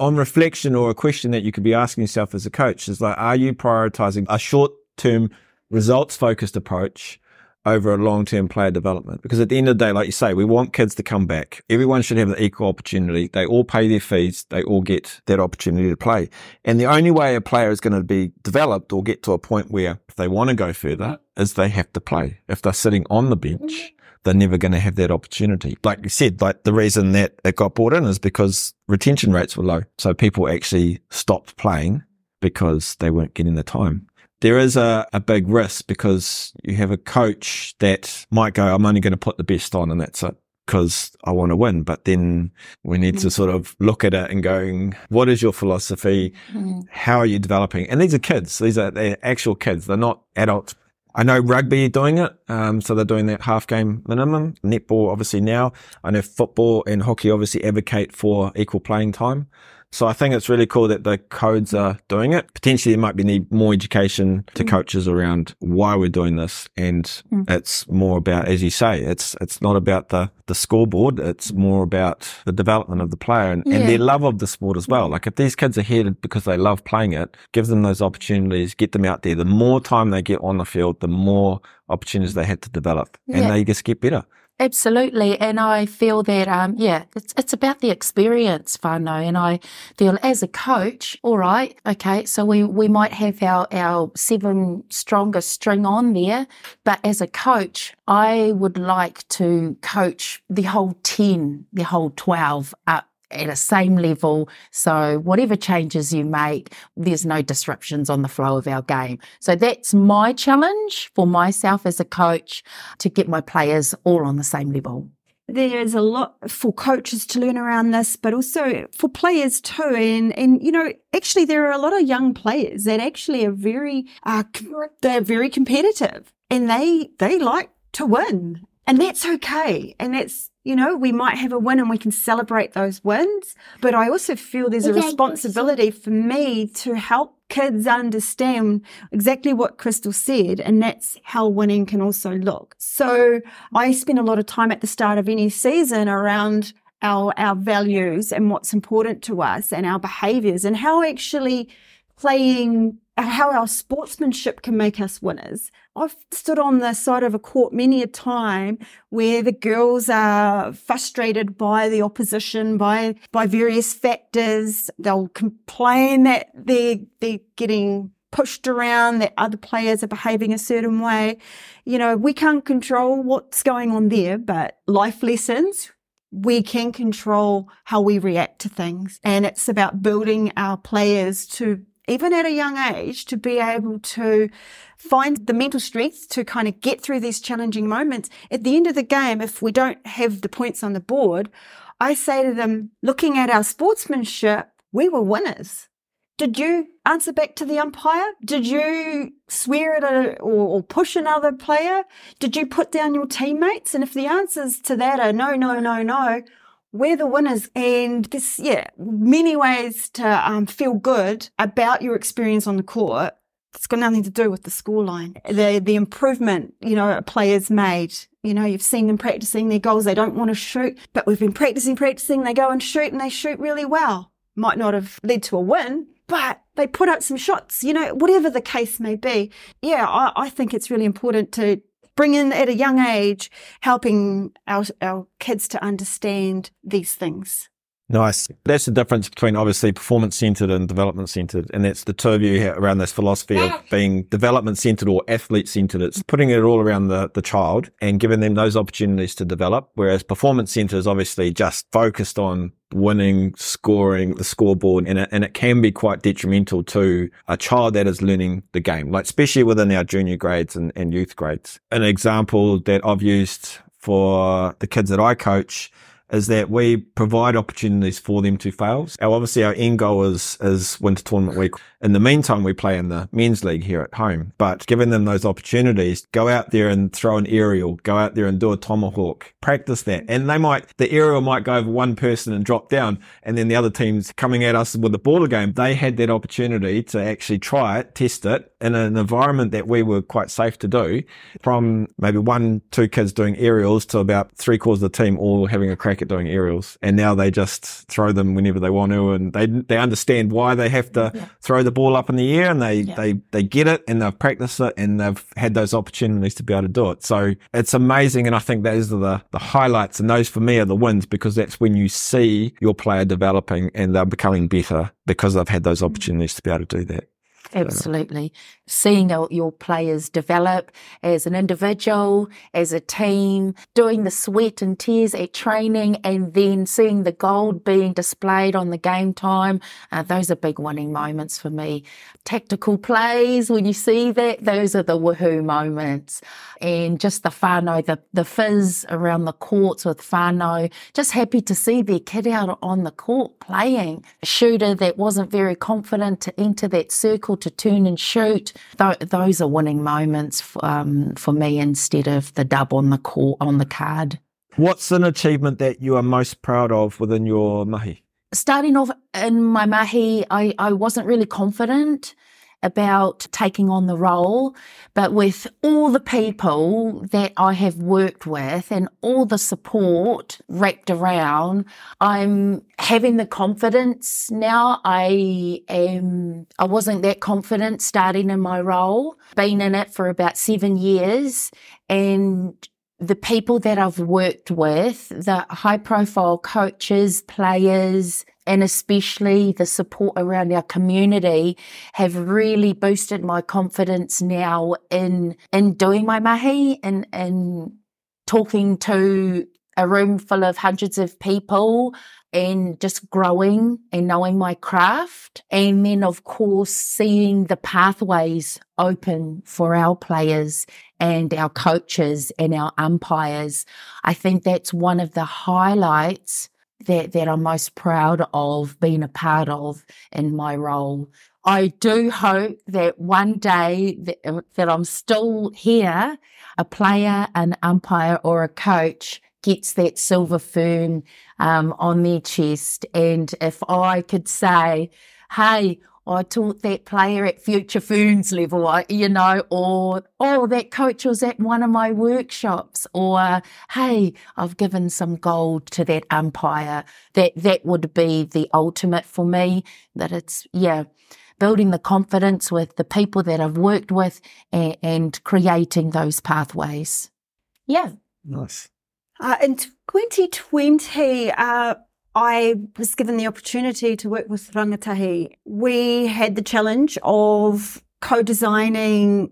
On reflection, or a question that you could be asking yourself as a coach is like, are you prioritizing a short term results focused approach over a long term player development. Because at the end of the day, like you say, we want kids to come back. Everyone should have the equal opportunity. They all pay their fees. They all get that opportunity to play. And the only way a player is going to be developed or get to a point where if they want to go further is they have to play. If they're sitting on the bench, mm-hmm. They're never going to have that opportunity. Like you said, like the reason that it got bought in is because retention rates were low. So people actually stopped playing because they weren't getting the time. There is a, a big risk because you have a coach that might go, I'm only going to put the best on and that's it because I want to win. But then we need to sort of look at it and going, what is your philosophy? Mm. How are you developing? And these are kids. These are they're actual kids. They're not adults. I know rugby doing it. Um, so they're doing that half game minimum. Netball, obviously now. I know football and hockey obviously advocate for equal playing time. So I think it's really cool that the codes are doing it. Potentially there might be need more education to coaches around why we're doing this. And Mm. it's more about, as you say, it's, it's not about the, the scoreboard. It's more about the development of the player and, Yeah. and their love of the sport as well. Like if these kids are here because they love playing it, give them those opportunities, get them out there. The more time they get on the field, the more opportunities they have to develop and Yeah. they just get better. Absolutely, and I feel that um, yeah, it's it's about the experience, whānau, and I feel as a coach, all right, okay, so we we might have our our seven strongest string on there, but as a coach, I would like to coach the whole ten, the whole twelve up at a same level. So whatever changes you make, there's no disruptions on the flow of our game. So that's my challenge for myself as a coach to get my players all on the same level. there is a lot for coaches to learn around this, but also for players too. And and you know, actually, there are a lot of young players that actually are very uh, they're very competitive, and they they like to win, and that's okay. And that's you know, we might have a win and we can celebrate those wins. But I also feel there's a responsibility for me to help kids understand exactly what Cristal said, and that's how winning can also look. So I spend a lot of time at the start of any season around our our values and what's important to us and our behaviors and how actually playing how our sportsmanship can make us winners. I've stood on the side of a court many a time where the girls are frustrated by the opposition, by by various factors. They'll complain that they're they're getting pushed around, that other players are behaving a certain way. You know, we can't control what's going on there, but life lessons we can control how we react to things. And it's about building our players to, even at a young age, to be able to find the mental strength to kind of get through these challenging moments. At the end of the game, if we don't have the points on the board, I say to them, looking at our sportsmanship, we were winners. Did you answer back to the umpire? Did you swear at a or, or push another player? Did you put down your teammates? And if the answers to that are no, no, no, no, we're the winners. And this, yeah, many ways to um, feel good about your experience on the court. It's got nothing to do with the scoreline. The the improvement, you know, a player's made. You know, you've seen them practicing their goals. They don't want to shoot, but we've been practicing, practicing. They go and shoot, and they shoot really well. Might not have led to a win, but they put up some shots. You know, whatever the case may be. Yeah, I, I think it's really important to bring in at a young age, helping our our kids to understand these things. Nice. That's the difference between obviously performance centered and development centered. And that's the two of you around this philosophy of being development centered or athlete centered. It's putting it all around the, the child and giving them those opportunities to develop. Whereas performance centered is obviously just focused on winning, scoring, the scoreboard. And it, and it can be quite detrimental to a child that is learning the game, like especially within our junior grades and, and youth grades. An example that I've used for the kids that I coach is that we provide opportunities for them to fail. Our, obviously, our end goal is, is winter tournament week. In the meantime, we play in the men's league here at home, but giving them those opportunities, go out there and throw an aerial, go out there and do a tomahawk, practice that. And they might, the aerial might go over one person and drop down. And then the other team's coming at us with a border game. They had that opportunity to actually try it, test it in an environment that we were quite safe to do from maybe one, two kids doing aerials to about three quarters of the team all having a crack at doing aerials. And now they just throw them whenever they want to and they, they understand why they have to yeah. throw the ball up in the air and they, yeah. they, they get it and they've practiced it and they've had those opportunities to be able to do it. So it's amazing. And I think those are the, the highlights and those for me are the wins because that's when you see your player developing and they're becoming better because they've had those mm. opportunities to be able to do that. Absolutely. Seeing your players develop as an individual, as a team, doing the sweat and tears at training, and then seeing the gold being displayed on the game time. Uh, those are big winning moments for me. Tactical plays, when you see that, those are the woohoo moments. And just the whānau, the, the fizz around the courts with whānau, just happy to see their kid out on the court playing. A shooter that wasn't very confident to enter that circle to turn and shoot. Th- those are winning moments for, um, for me instead of the dub on the court, on the card. What's an achievement that you are most proud of within your mahi? Starting off in my mahi, I, I wasn't really confident about taking on the role, but with all the people that I have worked with and all the support wrapped around, I'm having the confidence now. I am, I wasn't that confident starting in my role, been in it for about seven years and the people that I've worked with, the high profile coaches, players, and especially the support around our community have really boosted my confidence now in in doing my mahi and and talking to a room full of hundreds of people and just growing and knowing my craft. And then, of course, seeing the pathways open for our players and our coaches and our umpires. I think that's one of the highlights that, that I'm most proud of being a part of in my role. I do hope that one day that, that I'm still here, a player, an umpire or a coach gets that silver fern um, on their chest. And if I could say, hey, I taught that player at Future Ferns level, you know, or, oh, that coach was at one of my workshops, or, hey, I've given some gold to that umpire. That, that would be the ultimate for me, that it's, yeah, building the confidence with the people that I've worked with and, and creating those pathways. Yeah. Nice. Uh, in 2020, uh, I was given the opportunity to work with Rangatahi. We had the challenge of co-designing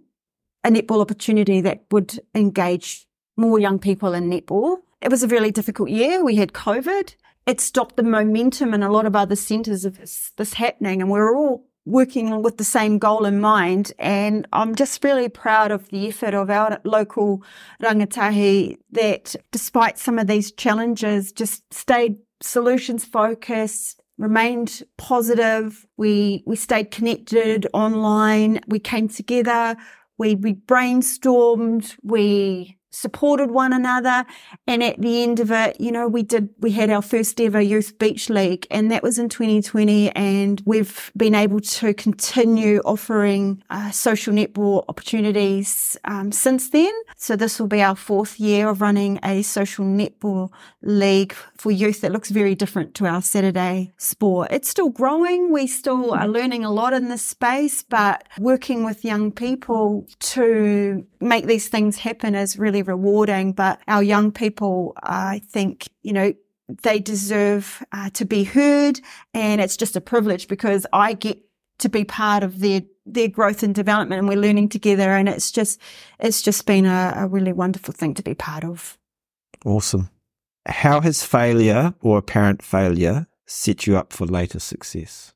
a netball opportunity that would engage more young people in netball. It was a really difficult year. We had COVID. It stopped the momentum in a lot of other centres of this, this happening, and we were all working with the same goal in mind. And I'm just really proud of the effort of our local rangatahi that despite some of these challenges, just stayed solutions focused, remained positive. We, we stayed connected online. We came together. We, we brainstormed. We supported one another. And at the end of it, you know, we did, we had our first ever youth beach league and that was in 2020. And we've been able to continue offering uh, social netball opportunities um, since then. So this will be our fourth year of running a social netball league for youth that looks very different to our Saturday sport. It's still growing. We still are learning a lot in this space, but working with young people to make these things happen is really rewarding. But our young people, I think, you know, they deserve uh, to be heard. And it's just a privilege because I get to be part of their their growth and development and we're learning together and it's just it's just been a, a really wonderful thing to be part of awesome how has failure or apparent failure set you up for later success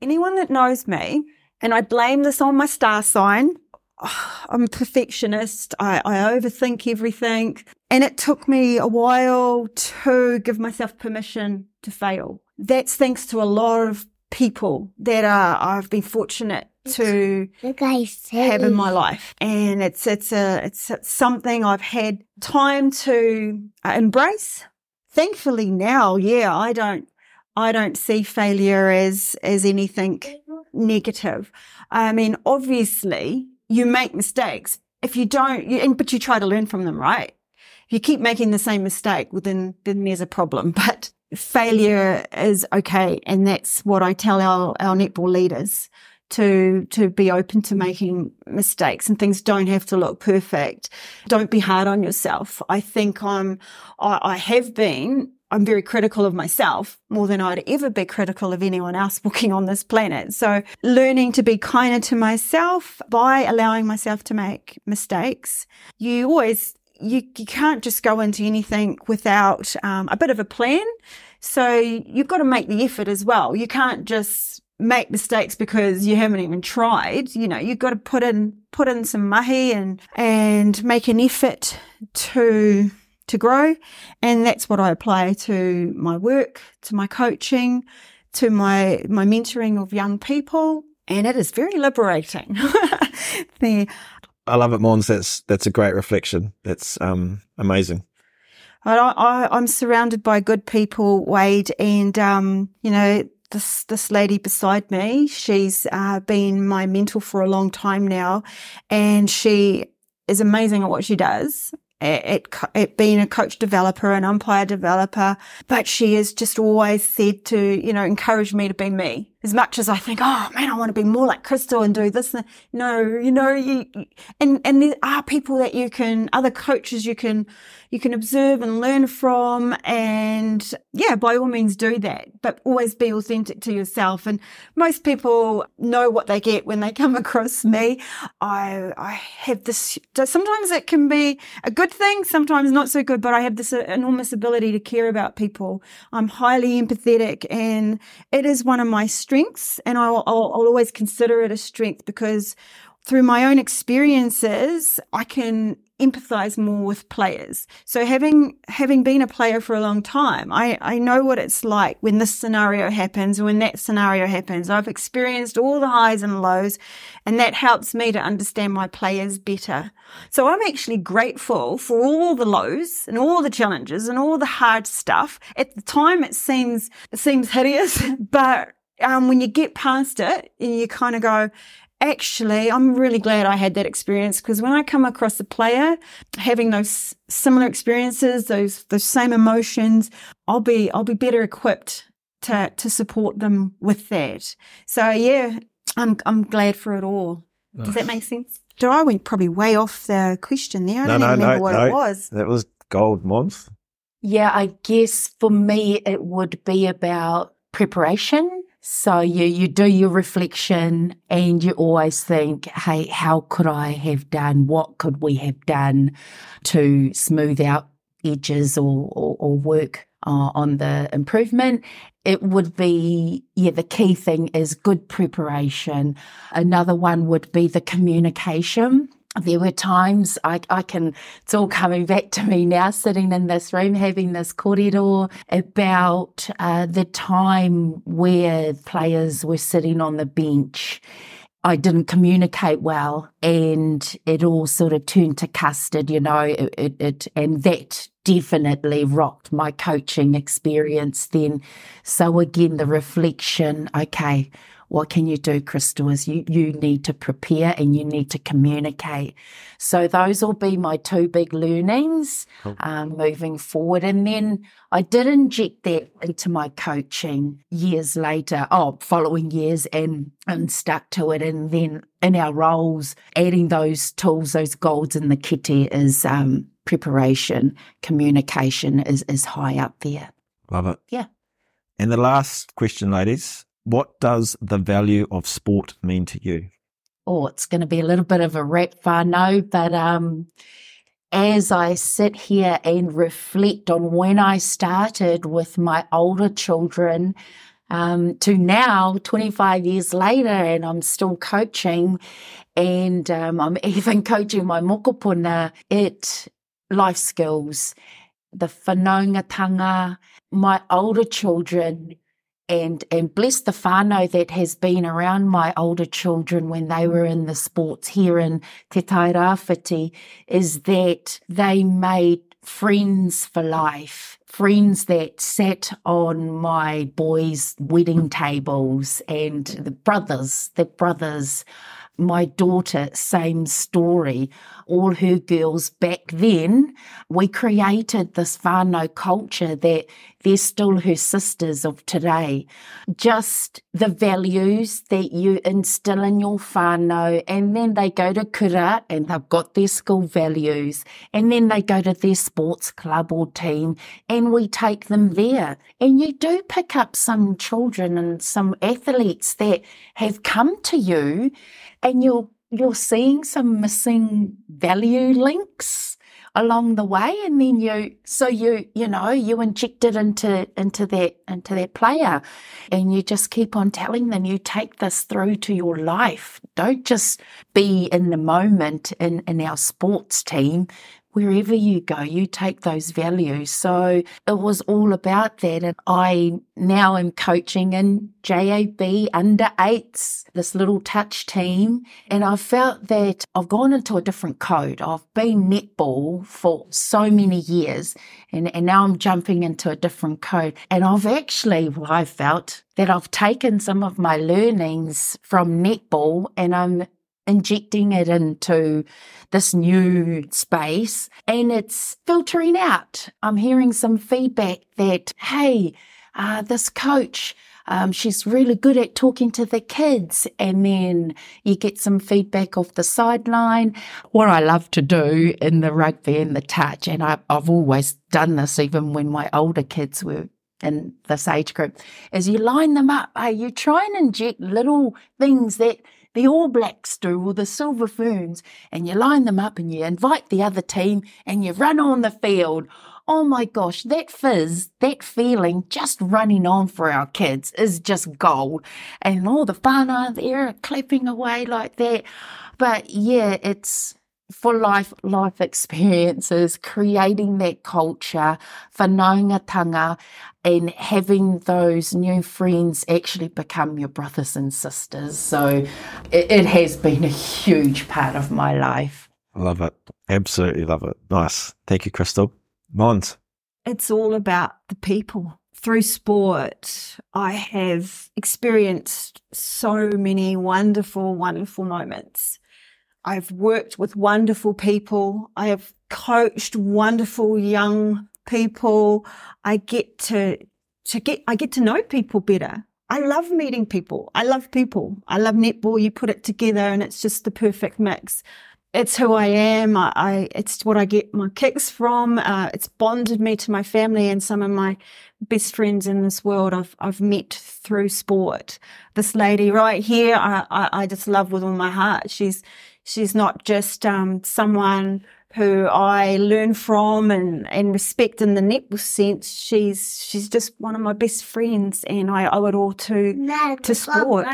anyone that knows me and i blame this on my star sign I'm a perfectionist. I, I overthink everything. And it took me a while to give myself permission to fail. That's thanks to a lot of people that are, I've been fortunate to have in my life. And it's, it's a, it's something I've had time to uh, embrace. Thankfully now, yeah, I don't, I don't see failure as as anything negative. I mean, obviously, you make mistakes. If you don't, you, but you try to learn from them, right? If you keep making the same mistake, well, then then there's a problem. But failure is okay, and that's what I tell our our netball leaders to to be open to making mistakes and things don't have to look perfect. Don't be hard on yourself. I think I'm I, I have been I'm very critical of myself more than I'd ever be critical of anyone else walking on this planet. So learning to be kinder to myself by allowing myself to make mistakes. You always you, you can't just go into anything without um, a bit of a plan. So you've got to make the effort as well. You can't just make mistakes because you haven't even tried. You know, you've got to put in put in some mahi and and make an effort to to grow. And that's what I apply to my work, to my coaching, to my my mentoring of young people. And it is very liberating. there. I love it, Mons. That's that's a great reflection. That's um, amazing. I, I, am surrounded by good people, Wade, and um, you know this this lady beside me, she's uh, been my mentor for a long time now, and she is amazing at what she does. At, at, being a coach developer, an umpire developer, but she has just always said to, you know, encourage me to be me as much as I think, oh man, I want to be more like Cristal and do this. No, you know, you, and, and there are people that you can, other coaches you can, you can observe and learn from. And yeah, by all means do that, but always be authentic to yourself. And most people know what they get when they come across me. I, I have this, sometimes it can be a good thing, sometimes not so good, but I have this uh, enormous ability to care about people. I'm highly empathetic and it is one of my strengths strengths and I'll, I'll, I'll always consider it a strength because through my own experiences, I can empathize more with players. So having having been a player for a long time, I, I know what it's like when this scenario happens, when that scenario happens. I've experienced all the highs and lows, and that helps me to understand my players better. So I'm actually grateful for all the lows and all the challenges and all the hard stuff. At the time it seems it seems hideous, but um, when you get past it and you kind of go, actually, I'm really glad I had that experience because when I come across a player having those similar experiences, those those same emotions, I'll be I'll be better equipped to to support them with that. So yeah, I'm I'm glad for it all. Nice. Does that make sense? So I went probably way off the question there. I no, don't no, remember no, what no. it was. That was gold, Mons. Yeah, I guess for me it would be about preparation so you, you do your reflection and you always think, hey, how could I have done? What could we have done to smooth out edges or, or, or work uh, on the improvement? It would be, yeah, the key thing is good preparation. Another one would be the communication there were times I, I can, it's all coming back to me now, sitting in this room, having this kōrero about uh, the time where players were sitting on the bench. I didn't communicate well and it all sort of turned to custard, you know, it, it, it and that definitely rocked my coaching experience then. So again, the reflection, okay, what can you do, Cristal, is you, you need to prepare and you need to communicate. So those will be my two big learnings um, moving forward. And then I did inject that into my coaching years later, oh, following years and, and stuck to it. And then in our roles, adding those tools, those golds in the kitty is um, preparation, communication is, is high up there. Love it. Yeah. And the last question, ladies, what does the value of sport mean to you? Oh, it's going to be a little bit of a rap whānau, but um, as I sit here and reflect on when I started with my older children um, to now, 25 years later, and I'm still coaching, and um, I'm even coaching my mokopuna, it life skills, the whanaungatanga, my older children and and bless the whānau that has been around my older children when they were in the sports here in Te Tairāwhiti is that they made friends for life friends that sat on my boys' wedding tables and the brothers, the brothers my daughter, same story. All her girls back then, we created this whānau culture that they're still her sisters of today. Just the values that you instill in your whānau, and then they go to kura and they've got their school values, and then they go to their sports club or team, and we take them there. And you do pick up some children and some athletes that have come to you and you're you're seeing some missing value links along the way and then you so you you know you inject it into into that into that player and you just keep on telling them you take this through to your life. Don't just be in the moment in in our sports team wherever you go, you take those values. So it was all about that. And I now am coaching in JAB under eights, this little touch team. And I felt that I've gone into a different code. I've been netball for so many years and, and now I'm jumping into a different code. And I've actually, well, I felt that I've taken some of my learnings from netball and I'm injecting it into this new space and it's filtering out. I'm hearing some feedback that, hey, uh, this coach, um, she's really good at talking to the kids. And then you get some feedback off the sideline. What I love to do in the rugby and the touch, and I, I've always done this even when my older kids were in this age group, is you line them up. Hey, you try and inject little things that the All Blacks do or the Silver Ferns, and you line them up and you invite the other team and you run on the field. Oh my gosh, that fizz, that feeling just running on for our kids is just gold. And all the fun. whānau there clapping away like that. But yeah, it's for life life experiences, creating that culture, for whanaungatanga, and having those new friends actually become your brothers and sisters. So it, it has been a huge part of my life. I love it. Absolutely love it. Nice. Thank you, Cristal. Mons. It's all about the people. Through sport, I have experienced so many wonderful, wonderful moments I've worked with wonderful people. I have coached wonderful young people. I get to, to get, I get to know people better. I love meeting people. I love people. I love netball. You put it together and it's just the perfect mix. It's who I am. I, I it's what I get my kicks from. Uh, it's bonded me to my family and some of my best friends in this world I've, I've met through sport. This lady right here, I, I, I just love with all my heart. She's, She's not just um, someone who I learn from and, and respect in the netball sense. She's she's just one of my best friends, and I owe it all to no, to sport.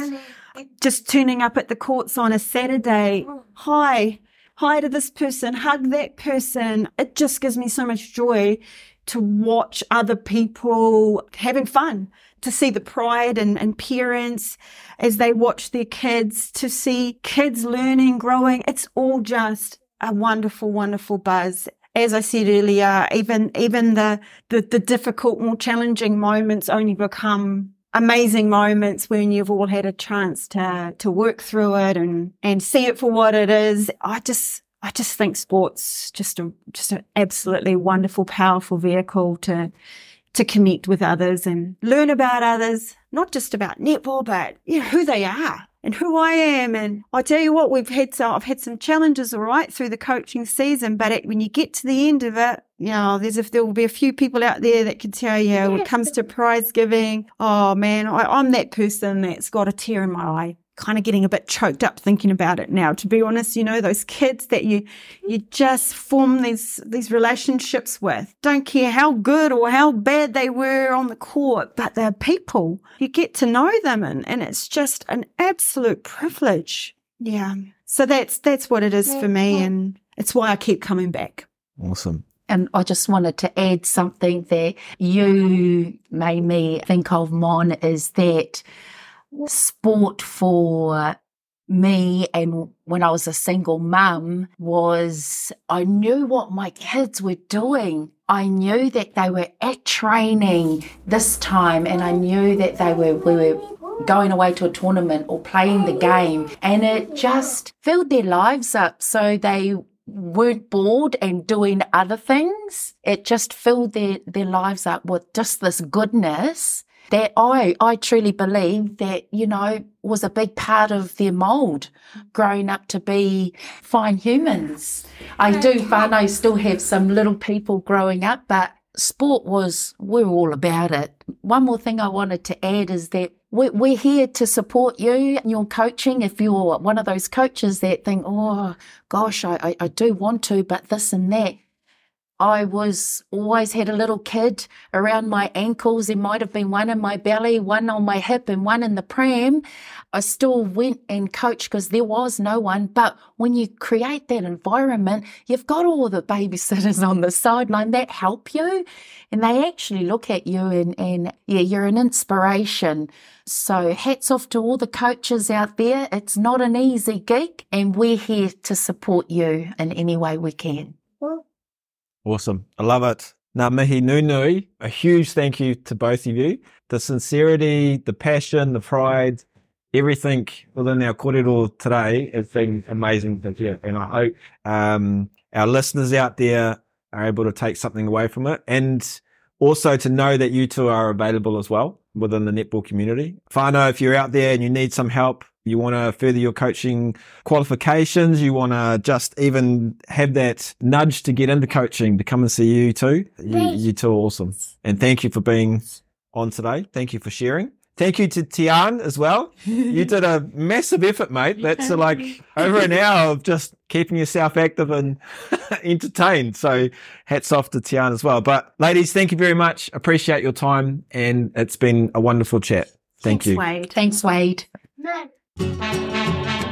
Just turning up at the courts on a Saturday, mm. hi, hi to this person, hug that person. It just gives me so much joy to watch other people having fun to see the pride and, and parents as they watch their kids, to see kids learning, growing. It's all just a wonderful, wonderful buzz. As I said earlier, even even the, the, the difficult, more challenging moments only become amazing moments when you've all had a chance to to work through it and and see it for what it is. I just I just think sports just a just an absolutely wonderful, powerful vehicle to to connect with others and learn about others, not just about netball, but you know, who they are and who I am. And I tell you what, we've had some, I've had some challenges, all right, through the coaching season. But it, when you get to the end of it, you know, there's if there will be a few people out there that can tell you when it comes to prize giving, oh man, I, I'm that person that's got a tear in my eye kind of getting a bit choked up thinking about it now. To be honest, you know, those kids that you you just form these these relationships with. Don't care how good or how bad they were on the court, but they're people. You get to know them and, and it's just an absolute privilege. Yeah. So that's that's what it is for me and it's why I keep coming back. Awesome. And I just wanted to add something that you made me think of, Mon, is that sport for me and when I was a single mum was I knew what my kids were doing I knew that they were at training this time and I knew that they were we were going away to a tournament or playing the game and it just filled their lives up so they weren't bored and doing other things. It just filled their, their lives up with just this goodness that I, I truly believe that, you know, was a big part of their mould growing up to be fine humans. I do, whānau still have some little people growing up, but sport was, we're all about it. One more thing I wanted to add is that we're here to support you and your coaching. If you're one of those coaches that think, oh gosh, I, I, do want to, but this and that, I was always had a little kid around my ankles. There might have been one in my belly, one on my hip, and one in the pram. I still went and coached because there was no one. But when you create that environment, you've got all the babysitters on the sideline that help you, and they actually look at you and, and yeah, you're an inspiration. So hats off to all the coaches out there. It's not an easy gig, and we're here to support you in any way we can. Awesome. I love it. Now, mihi nui a huge thank you to both of you. The sincerity, the passion, the pride, everything within our kōrero today has been amazing. And I hope um, our listeners out there are able to take something away from it and also to know that you two are available as well within the netball community. Whānau, if you're out there and you need some help, you want to further your coaching qualifications, you want to just even have that nudge to get into coaching to come and see you too. You, you two are awesome. And thank you for being on today. Thank you for sharing. Thank you to Tian as well. You did a massive effort, mate. That's like over an hour of just keeping yourself active and entertained. So hats off to Tian as well. But ladies, thank you very much. Appreciate your time. And it's been a wonderful chat. Thank Thanks, you. Wade. Thanks, Wade. thank